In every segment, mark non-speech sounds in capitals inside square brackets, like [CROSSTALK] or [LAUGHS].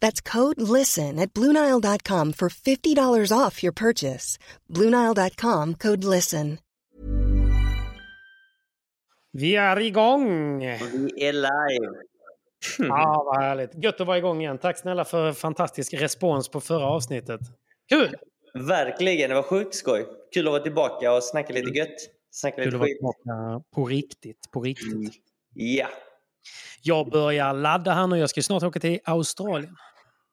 That's code LISTEN at Bluenile.com for $50 off your purchase. Bluenile.com code LISTEN. Vi är igång! Vi är live. Ja, vad härligt. Gött att vara igång igen. Tack snälla för fantastisk respons på förra avsnittet. Kul! Verkligen, det var sjukt skoj. Kul att vara tillbaka och snacka lite gött. Snacka Kul lite att vara skit. tillbaka på riktigt. På riktigt. Mm. Ja. Jag börjar ladda här nu. Jag ska snart åka till Australien.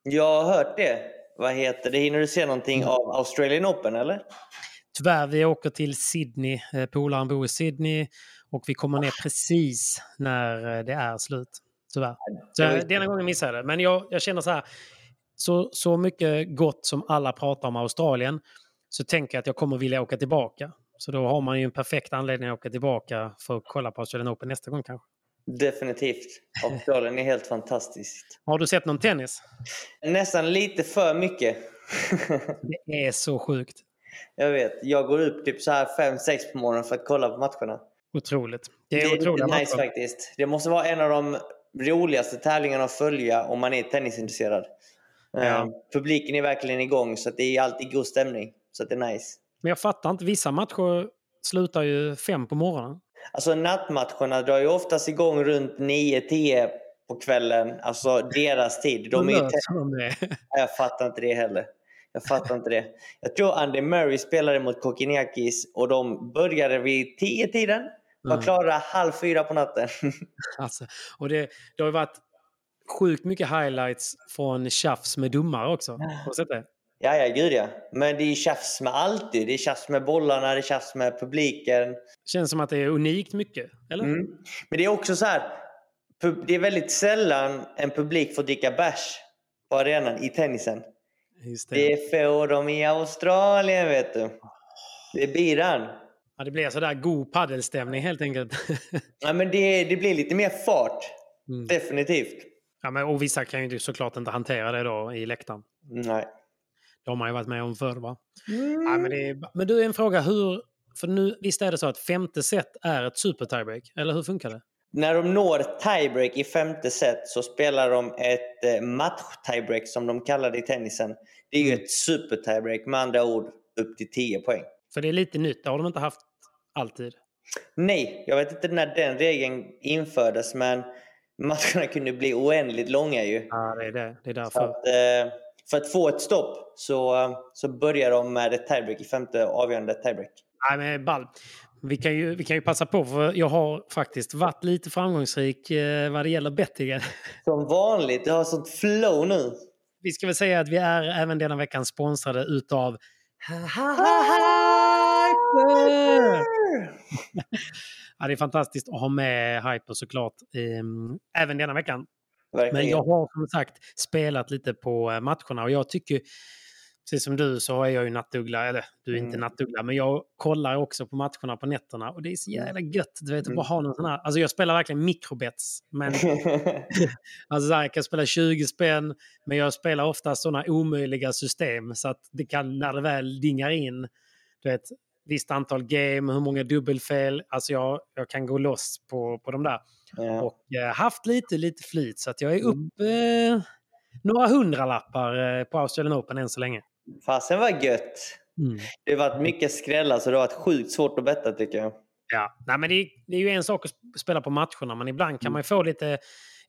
Jag har hört det. Vad heter det? Hinner du se någonting Mm. av Australian Open eller? Tyvärr, vi åker till Sydney. Eh, Polaren bor i Sydney och vi kommer ner precis när eh, det är slut. Tyvärr. Så eh, ju- denna gången missade jag det. Men jag, jag känner så här. Så, så mycket gott som alla pratar om Australien så tänker jag att jag kommer vilja åka tillbaka. Så då har man ju en perfekt anledning att åka tillbaka för att kolla på Australian Open nästa gång kanske. Definitivt. Australien är helt fantastiskt. Har du sett någon tennis? Nästan lite för mycket. Det är så sjukt. jag vet. Jag går upp typ så här 5-6 på morgonen för att kolla på matcherna. Otroligt. Det Det är, är otroliga lite nice matcher. faktiskt. Det måste vara en av de roligaste tävlingarna att följa om man är tennisintresserad. Ja. Eh, publiken är verkligen igång så att det är alltid god stämning. Så att det är nice. Men jag fattar inte. Vissa matcher slutar ju fem på morgonen. Alltså nattmatcherna drar ju oftast igång runt 9-10 på kvällen. Alltså deras tid. De är ju? Jag fattar inte det heller. Jag fattar inte det. Jag tror Andy Murray spelade mot Kokkinakis och de började vid 10-tiden. Var Mm. klara halv fyra på natten. [LAUGHS] Alltså, och det, det har ju varit sjukt mycket highlights från tjafs med domare också. Har du sett det? Ja, ja, gud ja. Men det är tjafs med allt. Det är tjafs med bollarna, det är tjafs med publiken. Känns som att det är unikt mycket. Eller? Mm. Men det är också så här. Det är väldigt sällan en publik får dricka bärs på arenan i tennisen. Det. Det får de i Australien, vet du. Det är biran. Ja, det blir sådär god paddelstämning helt enkelt. [LAUGHS] Ja, men det, det blir lite mer fart. Mm. Definitivt. ja, men, och vissa kan ju såklart inte hantera det då i läktaren. Nej. Det har man ju varit med om förr va? Ja, men, det är, men du, en fråga. Hur, för nu, visst är det så att femte set är ett super tiebreak? Eller hur funkar det? När de når tiebreak i femte set så spelar de ett eh, match-tiebreak som de kallar det i tennisen. Det är ju ett super-tiebreak med andra ord upp till 10 poäng. För det är lite nytt. Det har de inte haft alltid. Nej, jag vet inte när den regeln infördes men matcherna kunde bli oändligt långa ju. Ja, det är det. Det är därför. att, eh, för att få ett stopp så, eh, så börjar de med ett tiebreak i femte avgörande tiebreak. Nej, men ball. Vi kan, ju, vi kan ju passa på, för jag har faktiskt varit lite framgångsrik eh, vad det gäller bettingen. [LAUGHS] Som vanligt, du har sånt flow nu. Vi ska väl säga att vi är även denna veckan sponsrade utav [LAUGHS] Ja, det är fantastiskt att ha med Hyper såklart, ehm, även denna veckan. Men Verkligen. jag har som sagt spelat lite på eh, matcherna och jag tycker, precis som du så är jag ju nattuggla, eller du är inte Mm. nattuggla, men jag kollar också på matcherna på nätterna och det är så jävla gött. Du vet, Mm. bara ha någon sån här, alltså jag spelar verkligen mikrobets, men [LAUGHS] [LAUGHS] alltså så här, jag kan spela 20 spänn, men jag spelar ofta sådana omöjliga system så att det kan, när det väl dingar in, du vet, visst antal game, hur många dubbelfel. Alltså jag, jag kan gå loss på, på de där. Ja. Och eh, haft lite, lite flyt så att jag är Mm. uppe eh, några hundralappar eh, på Australian Open än så länge. Fasen var gött. Mm. Det har varit mycket skrällar så det har varit sjukt svårt att betta tycker jag. Ja, Nej, men det, är, det är ju en sak att sp- spela på matcherna, men ibland Mm. kan man ju få lite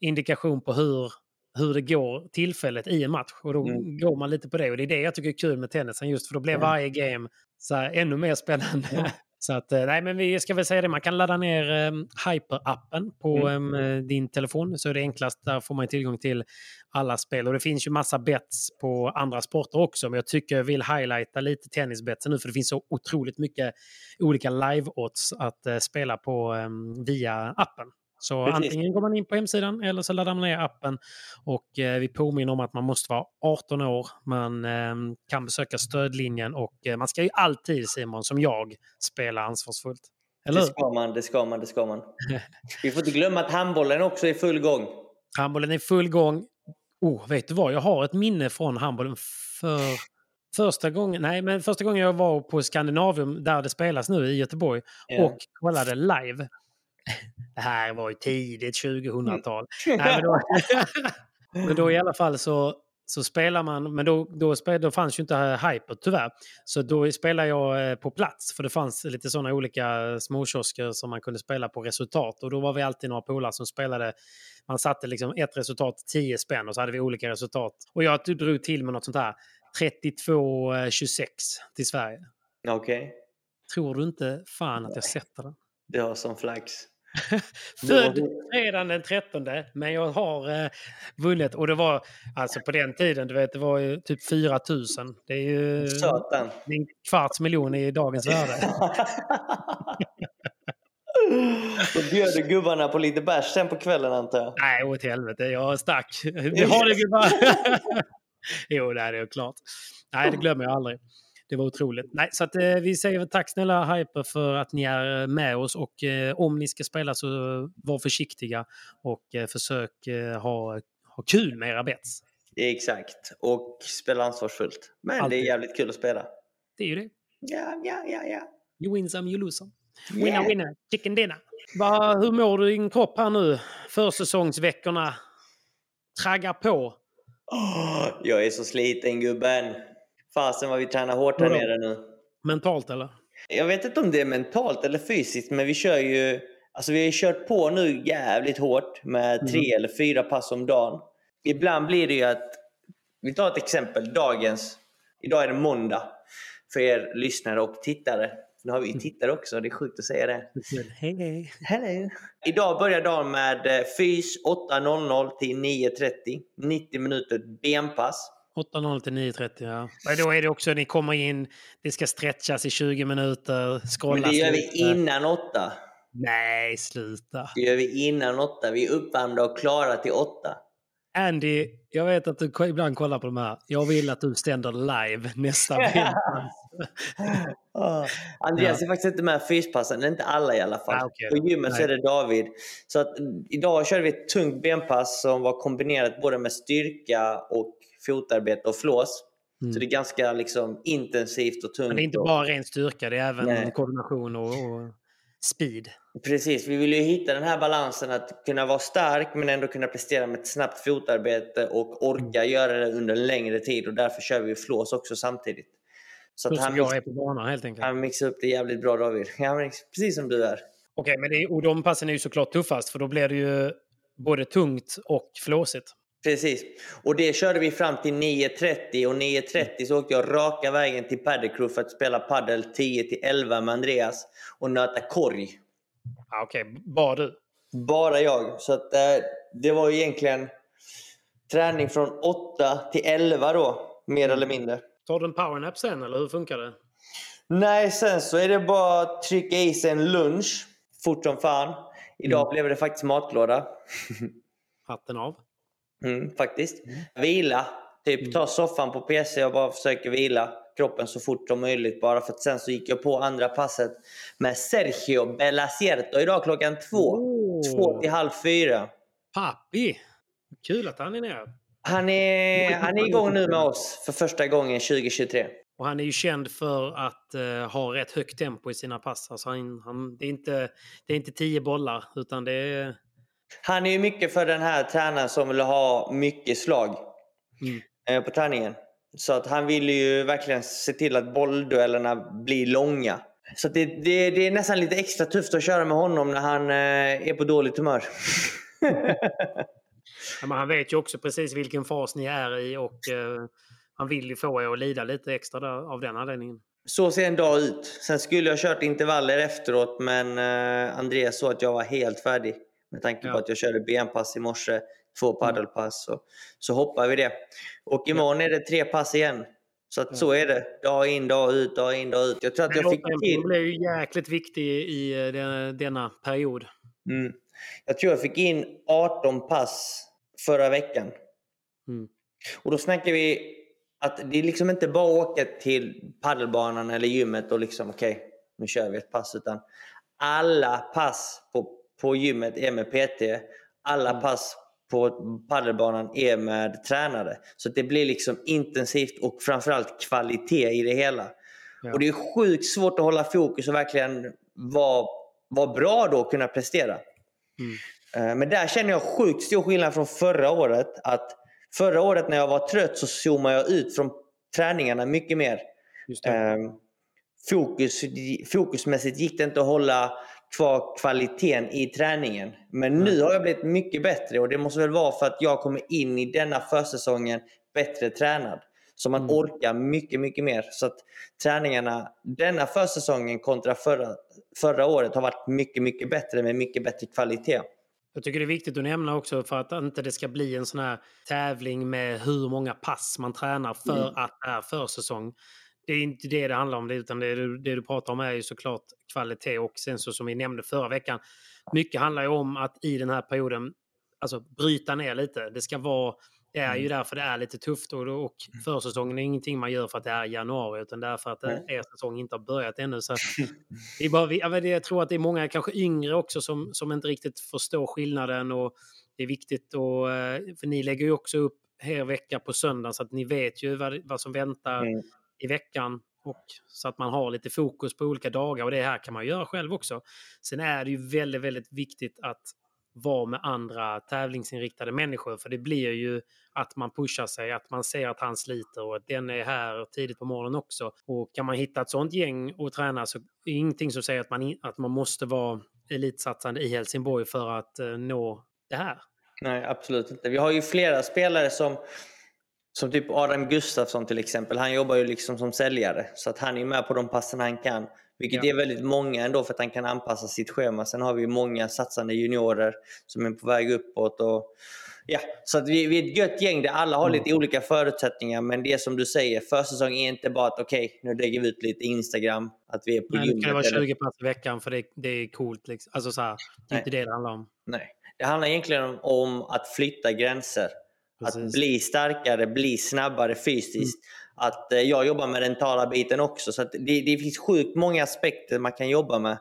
indikation på hur, hur det går tillfället i en match. Och då Mm. går man lite på det. Och det är det jag tycker är kul med tennisen, just för då blir Mm. varje game så här, ännu mer spännande. Så att, eh, nej men vi ska väl säga det, man kan ladda ner eh, Hyper-appen på Mm. eh, din telefon. Så är det enklast, där får man tillgång till alla spel. Och det finns ju massa bets på andra sporter också. Men jag tycker jag vill highlighta lite tennisbetsen nu, för det finns så otroligt mycket olika live-odds att eh, spela på eh, via appen. Så Precis. antingen går man in på hemsidan eller så laddar man ner appen. Och eh, vi påminner om att man måste vara 18 år. Man eh, kan besöka stödlinjen och eh, man ska ju alltid, Simon, som jag, spela ansvarsfullt. Eller Det ska man, det ska man, det ska man. [LAUGHS] Vi får inte glömma att handbollen också är i full gång. Handbollen är i full gång. Oh, vet du vad? Jag har ett minne från handbollen för första gången, nej, men första gången jag var på Skandinavium där det spelas nu i Göteborg Ja. och kollade live. Det här var ju tidigt 2000-tal. [LAUGHS] Nej, men, då, [LAUGHS] men då i alla fall så, så spelar man, men då, då, spel, då fanns ju inte Hyper tyvärr. Så då spelade jag eh, på plats för det fanns lite sådana olika småkiosker som man kunde spela på resultat. Och då var vi alltid några polare som spelade, man satte liksom ett resultat 10 spänn och så hade vi olika resultat. Och jag drog till med något sånt här 32-26 till Sverige. Okej, Tror du inte fan att jag sätter den? det har som flax. [LAUGHS] Född redan den 13, men jag har eh, vunnit. Och det var alltså på den tiden, du vet, det var ju typ 4 000. Det är ju Satan. en kvarts miljon i dagens värde. [LAUGHS] Då bjöd du gubbarna på lite bärs sen på kvällen antar jag. Nej, åt helvete, jag stack. [LAUGHS] Vi har det gubbar! jo, det är klart. Nej, det glömmer jag aldrig. Det var otroligt. Nej, så att, eh, vi säger tack snälla Hyper för att ni är eh, med oss och eh, om ni ska spela så var försiktiga och eh, försök eh, ha, ha kul med era bets. Exakt. Och spela ansvarsfullt. Men det Alltid. är jävligt kul att spela. Det är ju det. Ja, ja, ja, ja. You win some, you lose some. Winner, Yeah. winner, chicken dinner. Va, hur mår du i din kropp här nu? Försäsongsveckorna traggar på. Åh, jag är så sliten gubben. Fasen vad vi tränar hårt här nere nu. Mentalt eller? Jag vet inte om det är mentalt eller fysiskt, men vi kör ju... Alltså vi har ju kört på nu jävligt hårt med tre eller fyra pass om dagen. Ibland blir det ju att... Vi tar ett exempel, dagens. Idag är det måndag för er lyssnare och tittare. Nu har vi ju tittare också, det är sjukt att säga det. Hej, hej. Hello. Idag börjar dagen med eh, fys 8.00 till 9.30. 90 minuter benpass. 8.00 till 9.30 ja. Men då är det också, ni kommer in, det ska stretchas i 20 minuter, Men det gör vi lite. innan 8. Nej, sluta. Det gör vi innan 8. Vi är uppvärmda och klara till 8. Andy, jag vet att du ibland kollar på de här. Jag vill att du ständer live nästa [LAUGHS] vecka. Andreas är faktiskt inte med fyspassen, inte alla i alla fall. Ah, okej. På gymmet så Nej. är det David. Så att, mm, idag körde vi ett tungt benpass som var kombinerat både med styrka och fotarbete och flås. Så det är ganska liksom, intensivt och tungt. Mm. Men det är inte bara ren styrka, det är även Nej. koordination och, och speed. Precis, vi vill ju hitta den här balansen att kunna vara stark men ändå kunna prestera med ett snabbt fotarbete och orka Mm. göra det under en längre tid och därför kör vi flås också samtidigt. Så att han, jag är på banan helt enkelt. han mixar upp det jävligt bra David. Ja, precis som du är. Okej, men det och de passen är ju såklart tuffast för då blir det ju både tungt och flåsigt. Precis. Och det körde vi fram till 9.30 och 9.30 så åkte jag raka vägen till Paddlecrew för att spela paddel 10 till 11 med Andreas och nöta korg. Ja, Okej, bara du. Bara jag. Så att, eh, det var ju egentligen träning från 8 till 11 då, mer eller mindre. Tar du en powernap sen eller hur funkar det? Nej, sen så är det bara att trycka i sig en lunch fort som fan. Idag blev det faktiskt matlåda. [LAUGHS] Hatten av. Mm, faktiskt. Vila. Typ ta soffan på PC och bara försöka vila kroppen så fort som möjligt. Bara för att sen så gick jag på andra passet med Sergio Belacierto idag klockan två. Åh. Två till halv fyra. Pappi! Kul att han är nere. Han är, han är igång nu med oss för första gången 2023. Och han är ju känd för att uh, ha rätt högt tempo i sina pass. Alltså han, han, det, är inte, det är inte tio bollar, utan det är... Han är ju mycket för den här tränaren som vill ha mycket slag mm. uh, på träningen. Så att han vill ju verkligen se till att bollduellerna blir långa. Så det, det, det, är nästan lite extra tufft att köra med honom när han uh, är på dåligt humör. [LAUGHS] ja, han vet ju också precis vilken fas ni är i och han vill ju få er att lida lite extra där, av den anledningen. Så ser en dag ut. Sen skulle jag kört intervaller efteråt men eh, Andreas sa att jag var helt färdig. Med tanke ja. på att jag körde benpass i morse, två mm. paddelpass. Så, så hoppar vi det. Och imorgon är det tre pass igen. Så att så är det. Dag in, dag ut, dag in, dag ut. Jag tror att jag fick till... blev ju jäkligt viktig i eh, denna period. Mm. Jag tror jag fick in 18 pass förra veckan. Mm. Och då snackar vi att det är liksom inte bara att åka till paddelbanan eller gymmet och liksom okej, okay, nu kör vi ett pass. Utan alla pass på, på gymmet är med PT. Alla mm. pass på paddelbanan är med tränare. Så det blir liksom intensivt och framförallt kvalitet i det hela. Ja. Och det är sjukt svårt att hålla fokus och verkligen vara, vara bra då och kunna prestera. Mm. Eh, men där känner jag sjukt stor skillnad från förra året. att Förra året när jag var trött så zoomade jag ut från träningarna mycket mer. Um, fokus, fokusmässigt gick det inte att hålla kvar kvaliteten i träningen. Men nu har jag blivit mycket bättre och det måste väl vara för att jag kommer in i denna försäsongen bättre tränad. Så man mm. orkar mycket, mycket mer. Så att träningarna denna försäsongen kontra förra, förra året har varit mycket, mycket bättre med mycket bättre kvalitet. Jag tycker det är viktigt att nämna också för att inte det ska bli en sån här tävling med hur många pass man tränar för mm. att det är försäsong. Det är inte det det handlar om, utan det du, det du pratar om är ju såklart kvalitet och sen så som vi nämnde förra veckan. Mycket handlar ju om att i den här perioden alltså bryta ner lite. Det ska vara det är ju mm. därför det är lite tufft och, och mm. försäsongen är ingenting man gör för att det är januari utan därför att mm. er säsong inte har börjat ännu. Så [LAUGHS] det är bara, jag, tror att det är många, kanske yngre också, som, som inte riktigt förstår skillnaden och det är viktigt och, eh, för ni lägger ju också upp er vecka på söndag så att ni vet ju vad, vad som väntar mm i veckan och så att man har lite fokus på olika dagar och det här kan man göra själv också. Sen är det ju väldigt, väldigt viktigt att vara med andra tävlingsinriktade människor. För det blir ju att man pushar sig, att man ser att han sliter och att den är här tidigt på morgonen också. Och kan man hitta ett sånt gäng och träna så är det ingenting som säger att man, att man måste vara elitsatsande i Helsingborg för att eh, nå det här. Nej, absolut inte. Vi har ju flera spelare som som typ Adam Gustafsson till exempel. Han jobbar ju liksom som säljare. Så att han är med på de passen han kan. Vilket ja. är väldigt många ändå för att han kan anpassa sitt schema. Sen har vi många satsande juniorer som är på väg uppåt. Och, ja, så att vi, vi är ett gött gäng där alla har mm. lite olika förutsättningar. Men det är som du säger, försäsong är inte bara att okej, okay, nu lägger vi ut lite Instagram, att vi är på gymmet. Det kan vara 20 pass i veckan för det, det är coolt. Liksom. Alltså så här, det är inte det det handlar om. Nej, det handlar egentligen om, om att flytta gränser. Precis. Att bli starkare, bli snabbare fysiskt. Mm att eh, jag jobbar med den mentala biten också. Så det, det, finns sjukt många aspekter man kan jobba med.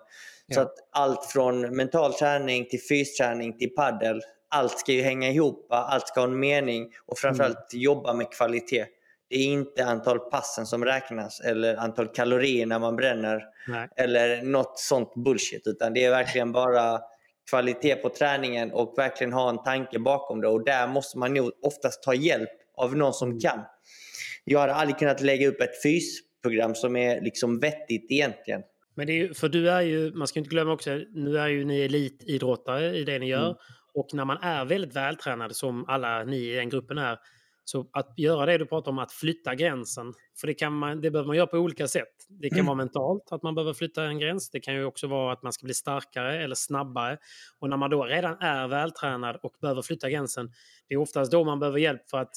Ja. Så att allt från mental träning till fysträning till paddel. Allt ska ju hänga ihop, allt ska ha en mening och framförallt mm. jobba med kvalitet. Det är inte antal passen som räknas eller antal kalorier när man bränner Nej. eller något sånt bullshit. Utan det är verkligen bara kvalitet på träningen och verkligen ha en tanke bakom det. Och där måste man nog oftast ta hjälp av någon som mm. kan jag hade aldrig kunnat lägga upp ett fysprogram som är liksom vettigt egentligen. Men det är, för du är ju, man ska inte glömma också, nu är ju ni elitidrottare i det ni gör. Mm. Och när man är väldigt vältränad, som alla ni i den gruppen är, så att göra det du pratar om, att flytta gränsen. För det, kan man, det behöver man göra på olika sätt. Det kan mm. vara mentalt, att man behöver flytta en gräns. Det kan ju också vara att man ska bli starkare eller snabbare. Och när man då redan är vältränad och behöver flytta gränsen, det är oftast då man behöver hjälp för att,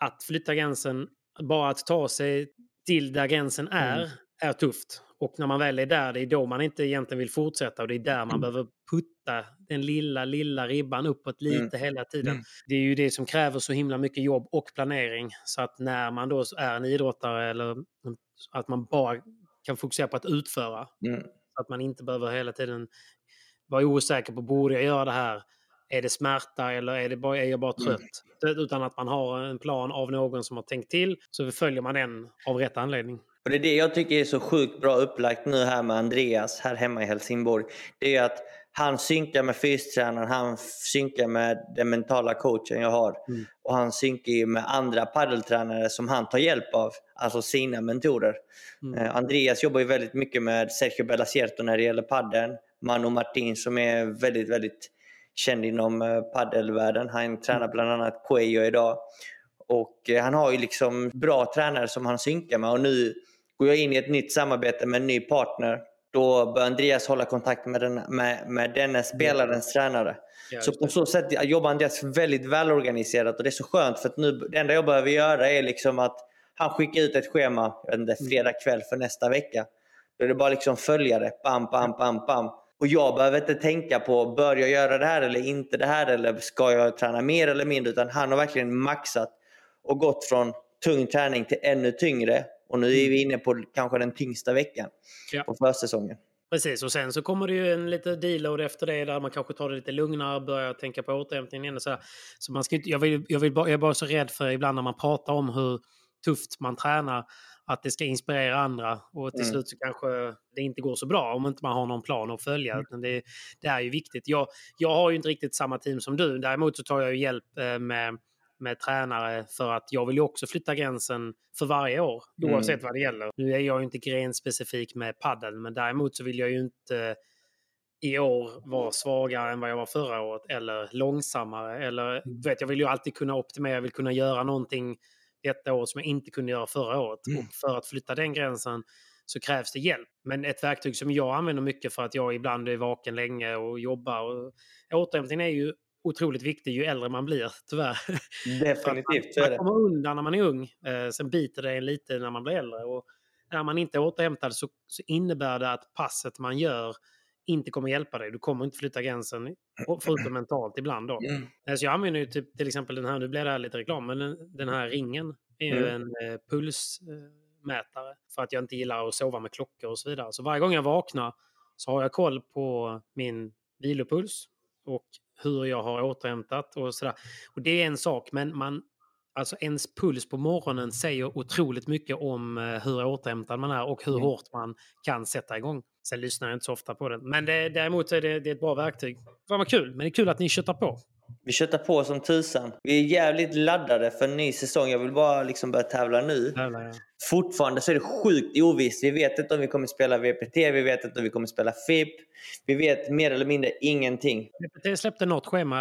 att flytta gränsen bara att ta sig till där gränsen är, mm. är tufft. Och när man väl är där, det är då man inte egentligen vill fortsätta och det är där man mm. behöver putta den lilla, lilla ribban uppåt lite mm. hela tiden. Mm. Det är ju det som kräver så himla mycket jobb och planering. Så att när man då är en idrottare eller att man bara kan fokusera på att utföra. Mm. Så att man inte behöver hela tiden vara osäker på, borde jag göra det här? är det smärta eller är, det bara, är jag bara mm. trött? Mm. Utan att man har en plan av någon som har tänkt till, så följer man den av rätt anledning. Och det är det jag tycker är så sjukt bra upplagt nu här med Andreas här hemma i Helsingborg. Det är att han synkar med fystränaren, han synkar med den mentala coachen jag har. Mm. Och han synkar med andra paddeltränare som han tar hjälp av, alltså sina mentorer. Mm. Eh, Andreas jobbar ju väldigt mycket med Sergio Bellasierto när det gäller paddeln. Manu Martin som är väldigt, väldigt känd inom eh, paddelvärlden. Han tränar mm. bland annat Cuello idag. Och eh, han har ju liksom bra tränare som han synkar med och nu går jag in i ett nytt samarbete med en ny partner då bör Andreas hålla kontakt med, den, med, med denne spelarens ja. tränare. Ja, så på så sätt jobbar Andreas väldigt välorganiserat och det är så skönt för att nu, det enda jag behöver göra är liksom att han skickar ut ett schema, inte, mm. fredag kväll för nästa vecka. Då är det bara liksom följa det, bam, bam, bam, bam. Och jag behöver inte tänka på, bör jag göra det här eller inte det här eller ska jag träna mer eller mindre? Utan han har verkligen maxat och gått från tung träning till ännu tyngre och nu är vi mm. inne på kanske den tyngsta veckan ja. på försäsongen. Precis, och sen så kommer det ju en lite deload efter det där man kanske tar det lite lugnare, och börjar tänka på återhämtningen. Och så, så man ska, jag, vill, jag, vill, jag är bara så rädd för ibland när man pratar om hur tufft man tränar att det ska inspirera andra och till mm. slut så kanske det inte går så bra om inte man har någon plan att följa. Mm. Det, det, är ju viktigt. Jag, jag har ju inte riktigt samma team som du. Däremot så tar jag ju hjälp eh, med med tränare för att jag vill ju också flytta gränsen för varje år mm. oavsett mm. vad det gäller. Nu är jag ju inte grenspecifik med padel men däremot så vill jag ju inte i år vara svagare än vad jag var förra året eller långsammare. Eller, mm. vet, jag vill ju alltid kunna optimera, jag vill kunna göra någonting detta år som jag inte kunde göra förra året. Mm. Och för att flytta den gränsen så krävs det hjälp. Men ett verktyg som jag använder mycket för att jag ibland är vaken länge och jobbar. Och, återhämtning är ju otroligt viktig ju äldre man blir, tyvärr. [LAUGHS] Definitivt, man, man kommer undan när man är ung, eh, sen biter det en lite när man blir äldre. Och är man inte återhämtad så, så innebär det att passet man gör inte kommer hjälpa dig. Du kommer inte flytta gränsen, förutom mentalt ibland. Då. Mm. Eh, så jag använder ju typ, till exempel den här, nu blir det här lite reklam, men den, den här ringen är ju mm. en eh, pulsmätare. För att jag inte gillar att sova med klockor och så vidare. Så varje gång jag vaknar så har jag koll på min vilopuls och hur jag har återhämtat och sådär. Och det är en sak, men man, alltså ens puls på morgonen säger otroligt mycket om eh, hur återhämtad man är och hur mm. hårt man kan sätta igång. Sen lyssnar jag inte så ofta på den. Men det, däremot är det, det är ett bra verktyg. Fan vad kul, men det är kul att ni köttar på. Vi köttar på som tusan. Vi är jävligt laddade för en ny säsong. Jag vill bara liksom börja tävla nu. Tävla, ja. Fortfarande så är det sjukt ovisst. Vi vet inte om vi kommer spela VPT, vi vet inte om vi kommer spela FIP. Vi vet mer eller mindre ingenting. VPT släppte något schema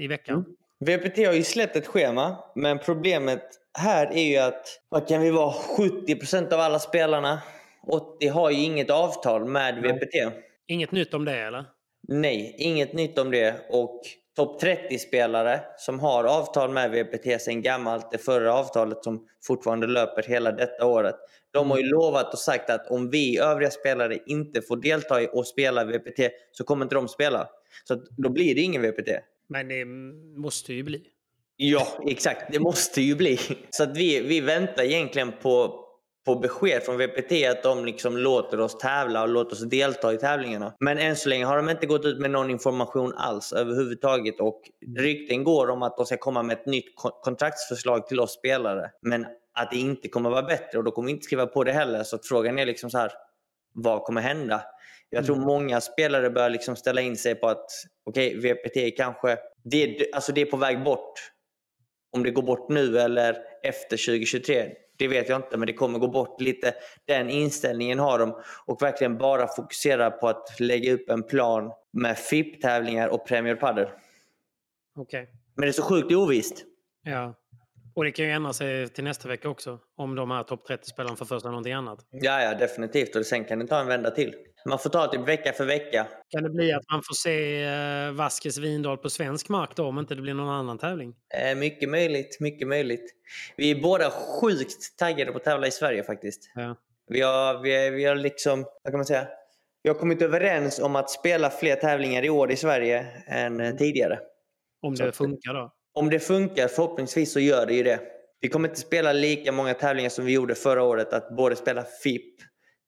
i veckan. Mm. VPT har ju släppt ett schema, men problemet här är ju att vad kan vi vara 70% av alla spelarna 80 har ju inget avtal med VPT. Inget nytt om det eller? Nej, inget nytt om det. Och topp 30-spelare som har avtal med VPT sen gammalt, det förra avtalet som fortfarande löper hela detta året. De har ju mm. lovat och sagt att om vi övriga spelare inte får delta i och spela VPT så kommer inte de spela. Så då blir det ingen VPT. Men det måste ju bli. Ja, exakt. Det måste ju bli. Så att vi, vi väntar egentligen på, på besked från VPT att de liksom låter oss tävla och låter oss delta i tävlingarna. Men än så länge har de inte gått ut med någon information alls överhuvudtaget och rykten går om att de ska komma med ett nytt kontraktsförslag till oss spelare. Men att det inte kommer vara bättre och då kommer vi inte skriva på det heller. Så frågan är liksom så här, vad kommer hända? Jag tror mm. många spelare börjar liksom ställa in sig på att okej, okay, VPT kanske det är, alltså det är på väg bort. Om det går bort nu eller efter 2023, det vet jag inte, men det kommer gå bort lite. Den inställningen har de och verkligen bara fokusera på att lägga upp en plan med FIP-tävlingar och Premier Padel. Okej. Okay. Men det är så sjukt ovisst. Ja. Och det kan ju ändra sig till nästa vecka också. Om de här topp 30-spelarna får för sig någonting annat. Ja, ja, definitivt. Och sen kan det ta en vända till. Man får ta typ vecka för vecka. Kan det bli att man får se uh, Vasquez Vindal på svensk mark då, om inte det blir någon annan tävling? Eh, mycket möjligt, mycket möjligt. Vi är båda sjukt taggade på att tävla i Sverige faktiskt. Ja. Vi, har, vi, vi har liksom, vad kan man säga? Vi har kommit överens om att spela fler tävlingar i år i Sverige än eh, tidigare. Om det Så, funkar då? Om det funkar, förhoppningsvis så gör det ju det. Vi kommer inte spela lika många tävlingar som vi gjorde förra året, att både spela FIP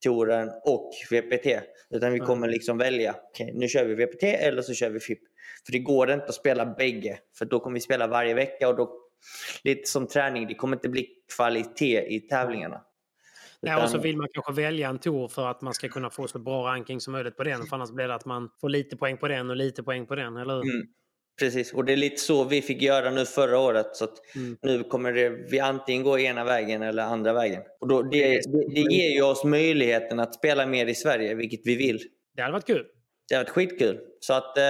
touren och VPT. Utan vi kommer liksom välja, okay, nu kör vi VPT eller så kör vi FIP. För det går inte att spela bägge, för då kommer vi spela varje vecka och då, lite som träning, det kommer inte bli kvalitet i tävlingarna. Ja, och så vill man kanske välja en tour för att man ska kunna få så bra ranking som möjligt på den. För annars blir det att man får lite poäng på den och lite poäng på den, eller hur? Mm. Precis, och det är lite så vi fick göra nu förra året. Så Mm. Nu kommer det, vi antingen gå ena vägen eller andra vägen. Och då, det, det, det ger ju oss möjligheten att spela mer i Sverige, vilket vi vill. Det hade varit kul. Det har varit skitkul. Så att eh,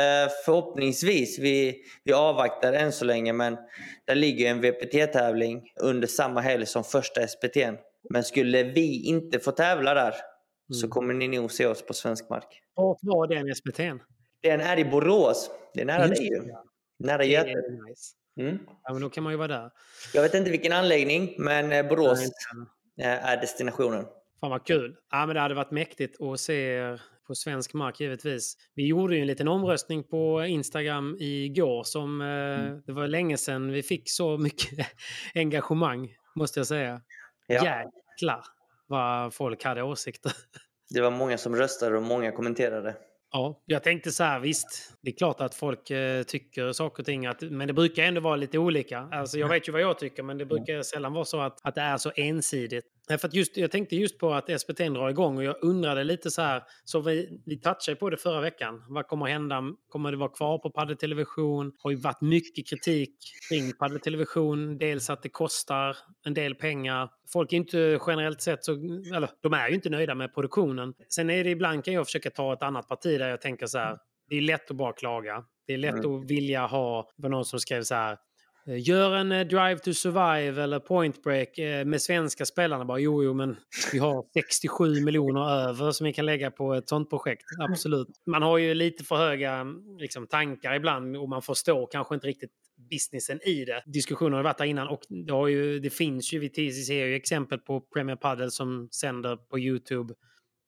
förhoppningsvis, vi, vi avvaktar än så länge, men där ligger en VPT-tävling under samma helg som första SPT. Men skulle vi inte få tävla där så Mm. kommer ni nog se oss på svensk mark. Vart var den SPT'n? Den är i Borås. Det är nära Just dig ju. Nära Götet. nice. Mm. Ja, men då kan man ju vara där. Jag vet inte vilken anläggning, men eh, Borås Nej, eh, är destinationen. Fan vad kul. Ja, men det hade varit mäktigt att se er på svensk mark givetvis. Vi gjorde ju en liten omröstning på Instagram igår som eh, det var länge sedan vi fick så mycket [LAUGHS] engagemang måste jag säga. Ja. Jäklar vad folk hade åsikter. [LAUGHS] Det var många som röstade och många kommenterade. Ja, jag tänkte så här, visst, det är klart att folk eh, tycker saker och ting, att, men det brukar ändå vara lite olika. Alltså, jag vet ju vad jag tycker, men det brukar sällan vara så att, att det är så ensidigt. För att just, jag tänkte just på att SPT drar igång och jag undrade lite så här, så vi, vi touchade på det förra veckan. Vad kommer hända? Kommer det vara kvar på paddeltelevision? Har ju varit mycket kritik kring paddeltelevision. Dels att det kostar en del pengar. Folk är inte generellt sett så, eller de är ju inte nöjda med produktionen. Sen är det ibland kan jag försöka ta ett annat parti där jag tänker så här, det är lätt att bara klaga. Det är lätt att vilja ha, det var någon som skrev så här, Gör en eh, Drive to Survive eller Point Break eh, med svenska spelarna. Bara, jo, jo, men vi har [LAUGHS] 67 miljoner över som vi kan lägga på ett sånt projekt. Absolut. Man har ju lite för höga liksom, tankar ibland och man förstår kanske inte riktigt businessen i det. Diskussionen har varit där innan och det, ju, det finns ju, vi har ju exempel på Premier Padel som sänder på YouTube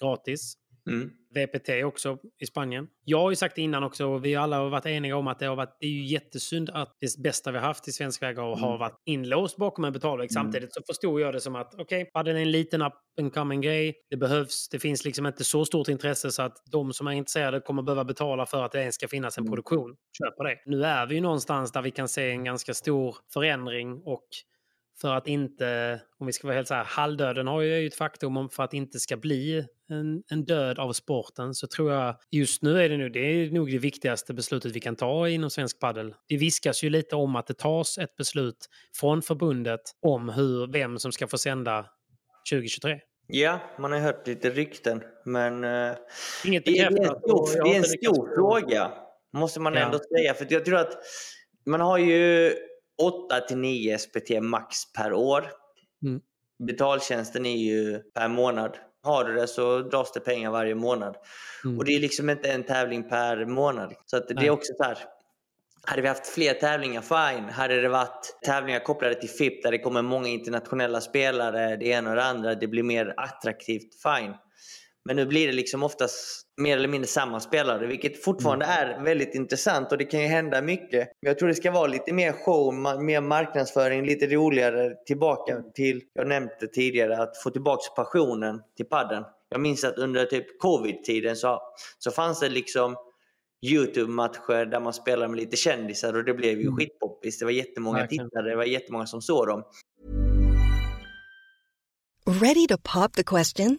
gratis. Mm. VPT också i Spanien. Jag har ju sagt det innan också och vi alla har varit eniga om att det har varit det är ju jättesynd att det bästa vi har haft i svensk väg har, har varit inlåst bakom en betalvägg. Samtidigt så förstod jag det som att okej, okay, är en liten up and coming grej. Det behövs, det finns liksom inte så stort intresse så att de som är intresserade kommer behöva betala för att det ens ska finnas en produktion. Köp på det. Nu är vi ju någonstans där vi kan se en ganska stor förändring och för att inte, om vi ska vara helt så här, halvdöden har ju ett faktum om för att inte ska bli en, en död av sporten så tror jag just nu är det nu, det är nog det viktigaste beslutet vi kan ta inom svensk paddel. Det viskas ju lite om att det tas ett beslut från förbundet om hur, vem som ska få sända 2023. Ja, man har hört lite rykten, men eh, Inget det, är- det är en stor, det är en stor fråga, måste man Ja. ändå säga. För jag tror att man har ju 8 till 9 SPT max per år. Mm. Betaltjänsten är ju per månad. Har du det så dras det pengar varje månad. Mm. Och det är liksom inte en tävling per månad. Så att det Nej. är också så här. Hade vi haft fler tävlingar, fine. Hade det varit tävlingar kopplade till FIP där det kommer många internationella spelare, det ena och det andra, det blir mer attraktivt, fine. Men nu blir det liksom oftast mer eller mindre samma spelare, vilket fortfarande är väldigt intressant och det kan ju hända mycket. Men jag tror det ska vara lite mer show, mer marknadsföring, lite roligare tillbaka till, jag nämnde tidigare, att få tillbaka passionen till padden. Jag minns att under typ covid-tiden så, så fanns det liksom Youtube-matcher där man spelade med lite kändisar och det blev ju skitpoppis. Det var jättemånga Verkligen. tittare, det var jättemånga som såg dem. Ready to pop the question?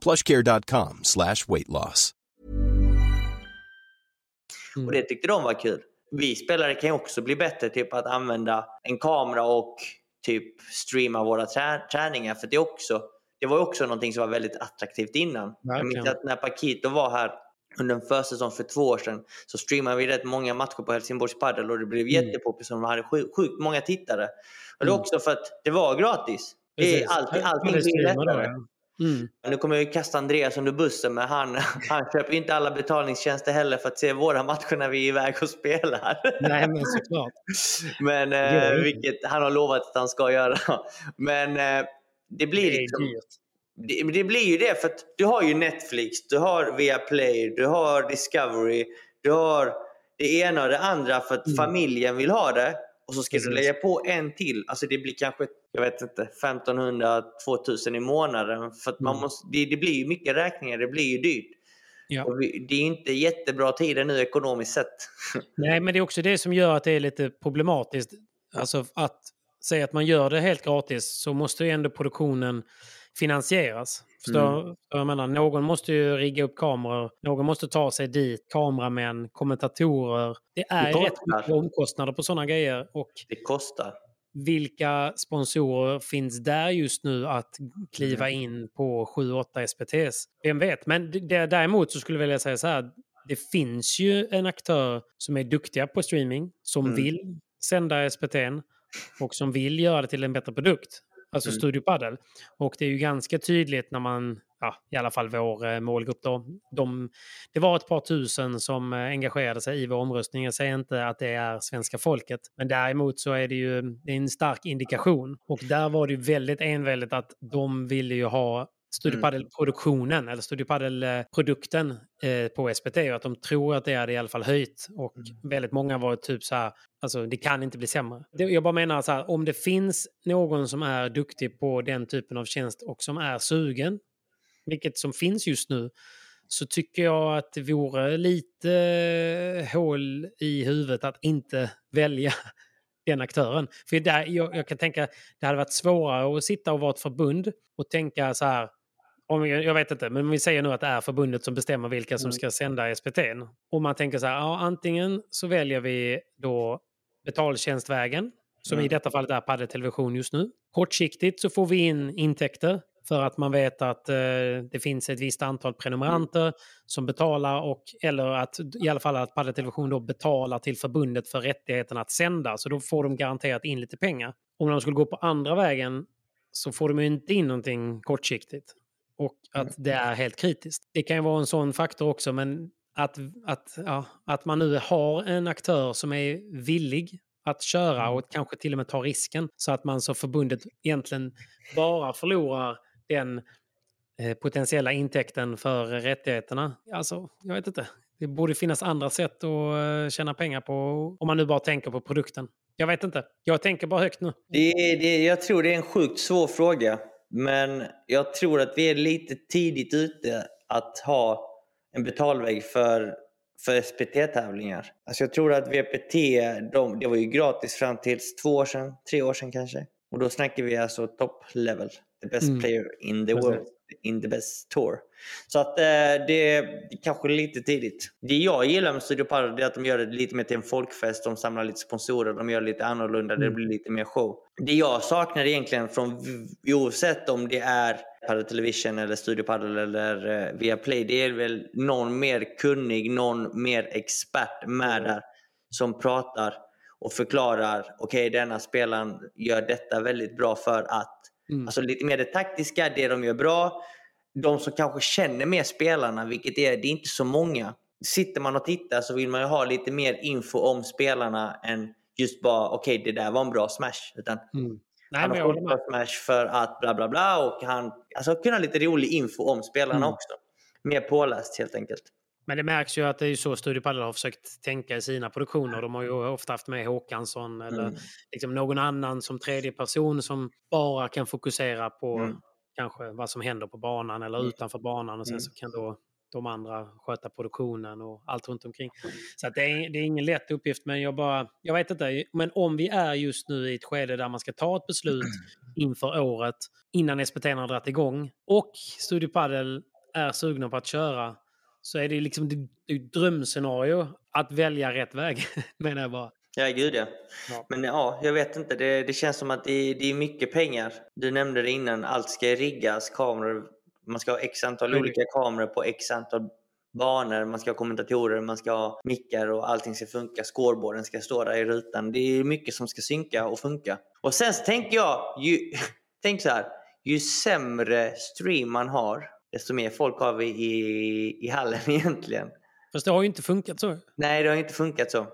plushcare.com slash weight loss. Och det tyckte de var kul. Vi spelare kan ju också bli bättre typ att använda en kamera och typ streama våra trä- träningar. För det, är också, det var ju också någonting som var väldigt attraktivt innan. Jag minns Verkligen. att när Paquito var här under en försäsong för två år sedan så streamade vi rätt många matcher på Helsingborgs Padel och det blev mm. jättepoppis de hade sjukt många tittare. Och det är mm. också för att det var gratis. Det är alltid, allting blir lättare. Mm. Nu kommer jag kasta Andreas under bussen, men han, [LAUGHS] han köper inte alla betalningstjänster heller för att se våra matcher när vi är iväg och spelar. Nej, men såklart. [LAUGHS] men, eh, vilket han har lovat att han ska göra. [LAUGHS] Men eh, det blir det liksom... Det, det, blir ju det, för att du har ju Netflix, du har Viaplay, du har Discovery, du har det ena och det andra för att mm. familjen vill ha det. Och så ska Precis. du lägga på en till. Alltså det blir kanske, jag vet inte, 1500-2000 i månaden. För man mm. måste, det, det, blir ju mycket räkningar, det blir ju dyrt. Ja. Vi, det är inte jättebra tider nu ekonomiskt sett. [LAUGHS] Nej, men det är också det som gör att det är lite problematiskt. Alltså att säga att man gör det helt gratis så måste ju ändå produktionen finansieras. Förstår mm. jag menar? Någon måste ju rigga upp kameror, någon måste ta sig dit, kameramän, kommentatorer. Det är det rätt mycket omkostnader på sådana grejer. Och det kostar. Vilka sponsorer finns där just nu att kliva mm. in på 7-8 SPTs? Vem vet? Men det, däremot så skulle jag vilja säga så här. Det finns ju en aktör som är duktiga på streaming, som mm. vill sända SPT'n och som vill göra det till en bättre produkt alltså mm. Studio Padel. Och det är ju ganska tydligt när man, ja, i alla fall vår eh, målgrupp då, de, det var ett par tusen som eh, engagerade sig i vår omröstning. Jag säger inte att det är svenska folket, men däremot så är det ju det är en stark indikation. Och där var det ju väldigt enväldigt att de ville ju ha Studiopadel-produktionen mm. eller Studiopadel-produkten eh, på SPT och att de tror att det hade i alla fall höjt. Och mm. väldigt många var typ så här, alltså det kan inte bli sämre. Jag bara menar så här, om det finns någon som är duktig på den typen av tjänst och som är sugen, vilket som finns just nu, så tycker jag att det vore lite hål i huvudet att inte välja [LAUGHS] den aktören. För där, jag, jag, kan tänka det hade varit svårare att sitta och vara ett förbund och tänka så här om, jag vet inte, men vi säger nu att det är förbundet som bestämmer vilka som mm. ska sända SPT. Och man tänker så här, ja, antingen så väljer vi då betaltjänstvägen, som mm. i detta fallet är Padel Television just nu. Kortsiktigt så får vi in intäkter för att man vet att eh, det finns ett visst antal prenumeranter mm. som betalar och eller att i alla fall att Padel Television då betalar till förbundet för rättigheten att sända. Så då får de garanterat in lite pengar. Om de skulle gå på andra vägen så får de inte in någonting kortsiktigt och att det är helt kritiskt. Det kan ju vara en sån faktor också, men att, att, ja, att man nu har en aktör som är villig att köra mm. och kanske till och med ta risken så att man som förbundet egentligen bara förlorar den eh, potentiella intäkten för rättigheterna. Alltså, jag vet inte. Det borde finnas andra sätt att eh, tjäna pengar på om man nu bara tänker på produkten. Jag vet inte. Jag tänker bara högt nu. Det, det, jag tror det är en sjukt svår fråga. Men jag tror att vi är lite tidigt ute att ha en betalvägg för, för SPT-tävlingar. Alltså jag tror att VPT, de, det var ju gratis fram till två år sedan, tre år sedan kanske. Och då snackar vi alltså top level, the best mm. player in the world in the best tour. Så att eh, det är kanske lite tidigt. Det jag gillar med Studio Padel är att de gör det lite mer till en folkfest. De samlar lite sponsorer, de gör det lite annorlunda, mm. det blir lite mer show. Det jag saknar egentligen från oavsett om det är Padel Television eller Studio Padel eller eh, Viaplay, det är väl någon mer kunnig, någon mer expert med där som pratar och förklarar, okej okay, denna spelaren gör detta väldigt bra för att Mm. Alltså lite mer det taktiska, det de gör bra. De som kanske känner mer spelarna, vilket är, det är inte så många. Sitter man och tittar så vill man ju ha lite mer info om spelarna än just bara okej okay, det där var en bra smash. Utan mm. Nej, han har fått bra smash för att bla bla bla och han, alltså kunna lite rolig info om spelarna mm. också. Mer påläst helt enkelt. Men det märks ju att det är så Studio Padel har försökt tänka i sina produktioner. De har ju ofta haft med Håkansson eller mm. liksom någon annan som tredje person som bara kan fokusera på mm. kanske vad som händer på banan eller mm. utanför banan och sen mm. så kan då de andra sköta produktionen och allt runt omkring. Så det, är, det är ingen lätt uppgift, men jag bara, jag vet inte. Men om vi är just nu i ett skede där man ska ta ett beslut [CLEARS THROAT] inför året innan SPT har dragit igång och Studio Padel är sugna på att köra så är det liksom det drömscenario att välja rätt väg, [LAUGHS] menar jag bara. Ja, gud ja. ja. Men ja, jag vet inte. Det, det känns som att det, det, är mycket pengar. Du nämnde det innan, allt ska riggas, kameror. Man ska ha x antal mm. olika kameror på x antal banor, man ska ha kommentatorer, man ska ha mickar och allting ska funka. Scoreboarden ska stå där i rutan. Det är mycket som ska synka och funka. Och sen så tänker jag, ju, [LAUGHS] tänk så här, ju sämre stream man har, desto mer folk har vi i, i hallen [LAUGHS] egentligen. Fast det har ju inte funkat så. Nej, det har inte funkat så.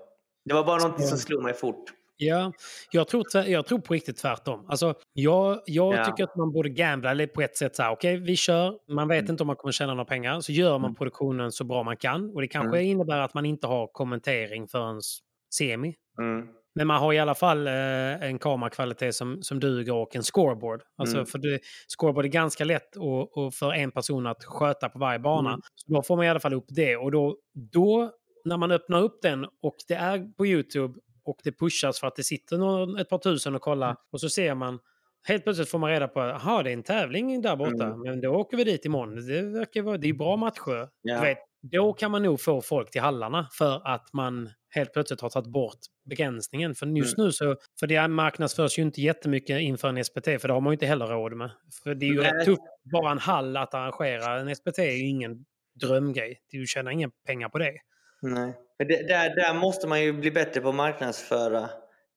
Det var bara något som slog mig fort. Ja, jag tror, jag tror på riktigt tvärtom. Alltså, jag jag Ja. tycker att man borde gambla lite på ett sätt. Okej, vi kör. Man vet inte om man kommer tjäna några pengar. Så gör man Mm. produktionen så bra man kan. Och det kanske Mm. innebär att man inte har kommentering förrän semi. Mm. Men man har i alla fall eh, en kamerakvalitet som, som duger och en scoreboard. Alltså, Mm. för det, scoreboard är ganska lätt och, och för en person att sköta på varje bana. Mm. Så då får man i alla fall upp det. Och då, då, när man öppnar upp den och det är på YouTube och det pushas för att det sitter någon, ett par tusen och kollar Mm. och så ser man Helt plötsligt får man reda på att det är en tävling där borta, Mm. men då åker vi dit imorgon. Det, verkar vara, det är bra matcher. Ja. Du vet, då kan man nog få folk till hallarna för att man helt plötsligt har tagit bort begränsningen. För just Mm. nu så, för det marknadsförs ju inte jättemycket inför en SPT, för det har man ju inte heller råd med. För det är ju rätt tufft, bara en hall att arrangera. En SPT är ju ingen drömgrej. Du tjänar inga pengar på det. Nej. Men det, där, där måste man ju bli bättre på att marknadsföra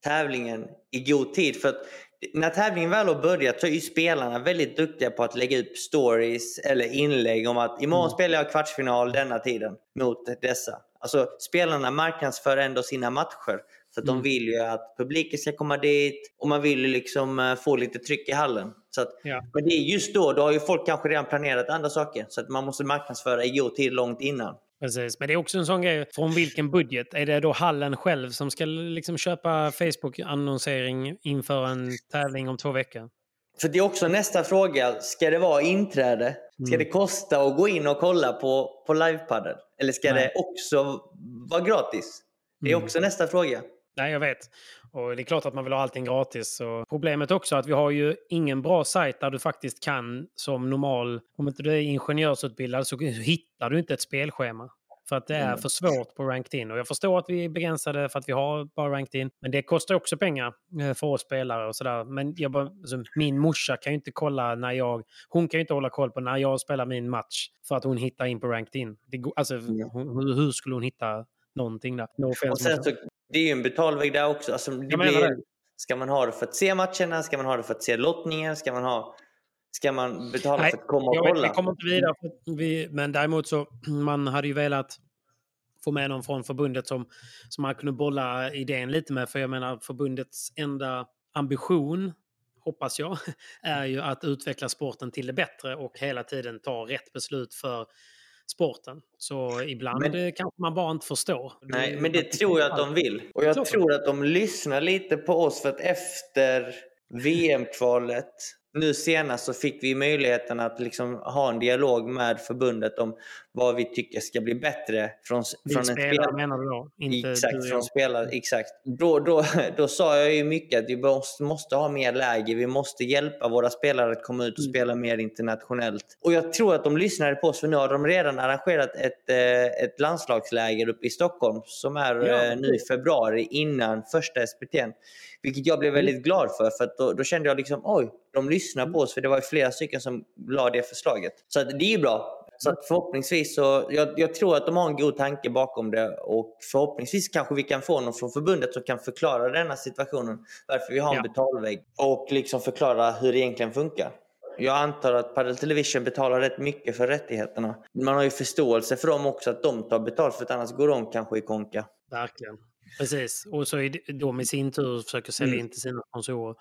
tävlingen i god tid. För att när tävlingen väl har börjat så är ju spelarna väldigt duktiga på att lägga upp stories eller inlägg om att imorgon Mm. spelar jag kvartsfinal denna tiden mot dessa. Alltså spelarna marknadsför ändå sina matcher. För att de Mm. vill ju att publiken ska komma dit och man vill ju liksom eh, få lite tryck i hallen. Så att, Ja. Men det är just då, då har ju folk kanske redan planerat andra saker. Så att man måste marknadsföra i god tid långt innan. Precis, men det är också en sån grej. Från vilken budget? Är det då hallen själv som ska liksom köpa Facebook-annonsering inför en tävling om två veckor? För det är också nästa fråga. Ska det vara inträde? Ska Mm. det kosta att gå in och kolla på, på livepadel? Eller ska Nej. det också vara gratis? Det är Mm. också nästa fråga. Nej, jag vet. Och det är klart att man vill ha allting gratis. Och problemet också är att vi har ju ingen bra sajt där du faktiskt kan som normal, om inte du är ingenjörsutbildad så hittar du inte ett spelschema. För att det är Mm. för svårt på ranked in. Och jag förstår att vi är begränsade för att vi har bara ranked in. Men det kostar också pengar eh, för oss spelare och sådär. Men jag bara, alltså, min morsa kan ju inte kolla när jag... Hon kan ju inte hålla koll på när jag spelar min match. För att hon hittar in på ranked in. Det, alltså, hon, hur, hur skulle hon hitta någonting där? No Och sen så, det är ju en betalväg där också. Alltså, det Jag blir, det. Ska man ha det för att se matcherna? Ska man ha det för att se lottningen? Ska man, ha, ska man betala Nej, för att komma och Jag vet, kolla? vi kommer inte vidare. Vi, men däremot så, [CLEARS THROAT] man hade ju velat få med någon från förbundet som, som man kunde bolla idén lite med. För jag menar, förbundets enda ambition, hoppas jag, [LAUGHS] är ju att utveckla sporten till det bättre och hela tiden ta rätt beslut för sporten. Så ibland Men- eh, kanske man bara inte förstår. Nej, men det tror jag att de vill. Och jag tror att de lyssnar lite på oss för att efter [LAUGHS] VM-kvalet nu senast så fick vi möjligheten att liksom ha en dialog med förbundet om vad vi tycker ska bli bättre från, Vi från en spelare spelare. menar du då? Inte du Exakt, och från spelare. Exakt. Då, då, då sa jag ju mycket att vi måste, måste ha mer läge. Vi måste hjälpa våra spelare att komma ut och Mm. spela mer internationellt. Och jag tror att de lyssnade på oss för nu har de redan arrangerat ett, eh, ett landslagsläger uppe i Stockholm som är Ja, eh, nu i februari innan första SPT'n. Vilket jag blev väldigt glad för, för då, då kände jag liksom oj, de lyssnar på oss. För det var flera stycken som la det förslaget. Så det är ju bra. Så att förhoppningsvis så, jag, jag tror att de har en god tanke bakom det och förhoppningsvis kanske vi kan få någon från förbundet som kan förklara denna situationen. Varför vi har en Ja. betalvägg och liksom förklara hur det egentligen funkar. Jag antar att Padel Television betalar rätt mycket för rättigheterna. Man har ju förståelse för dem också att de tar betalt för att annars går de kanske i konka. Verkligen. Precis. Och så är de i sin tur försöker sälja Mm. in till sina sponsorer.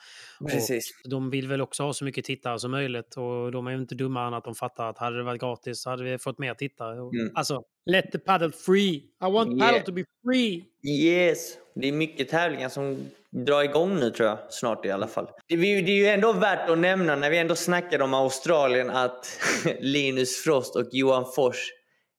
Precis. Och de vill väl också ha så mycket tittare som möjligt och de är ju inte dummare än att de fattar att hade det varit gratis så hade vi fått mer tittare. Och- Mm. Alltså, let the paddle free! I want Yeah. paddle to be free! Yes! Det är mycket tävlingar som drar igång nu tror jag. Snart i alla fall. Det är det är ju ändå värt att nämna när vi ändå snackade om Australien att [LAUGHS] Linus Frost och Johan Fors